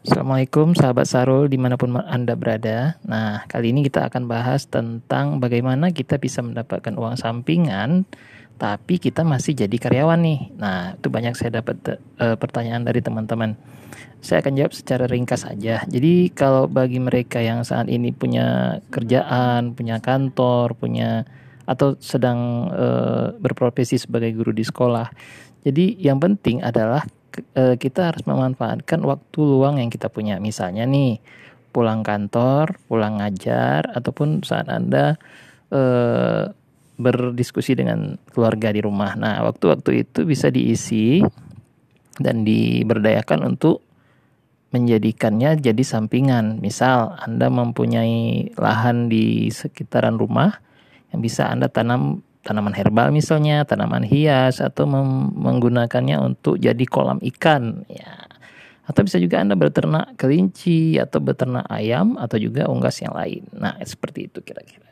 Assalamualaikum sahabat Sarul di mana pun Anda berada. Nah, kali ini kita akan bahas tentang bagaimana kita bisa mendapatkan uang sampingan tapi kita masih jadi karyawan nih. Nah, itu banyak saya dapat uh, pertanyaan dari teman-teman. Saya akan jawab secara ringkas saja. Jadi, kalau bagi mereka yang saat ini punya kerjaan, punya kantor, punya atau sedang uh, berprofesi sebagai guru di sekolah. Jadi, yang penting adalah Eh, kita harus memanfaatkan waktu luang yang kita punya. Misalnya nih, pulang kantor, pulang ngajar, ataupun saat Anda uh, berdiskusi dengan keluarga di rumah. Nah, waktu-waktu itu bisa diisi dan diberdayakan untuk menjadikannya jadi sampingan. Misal, Anda mempunyai lahan di sekitaran rumah yang bisa Anda tanam tanaman herbal misalnya, tanaman hias atau menggunakannya untuk jadi kolam ikan ya. Atau bisa juga Anda berternak kelinci atau beternak ayam atau juga unggas yang lain. Nah, seperti itu kira-kira.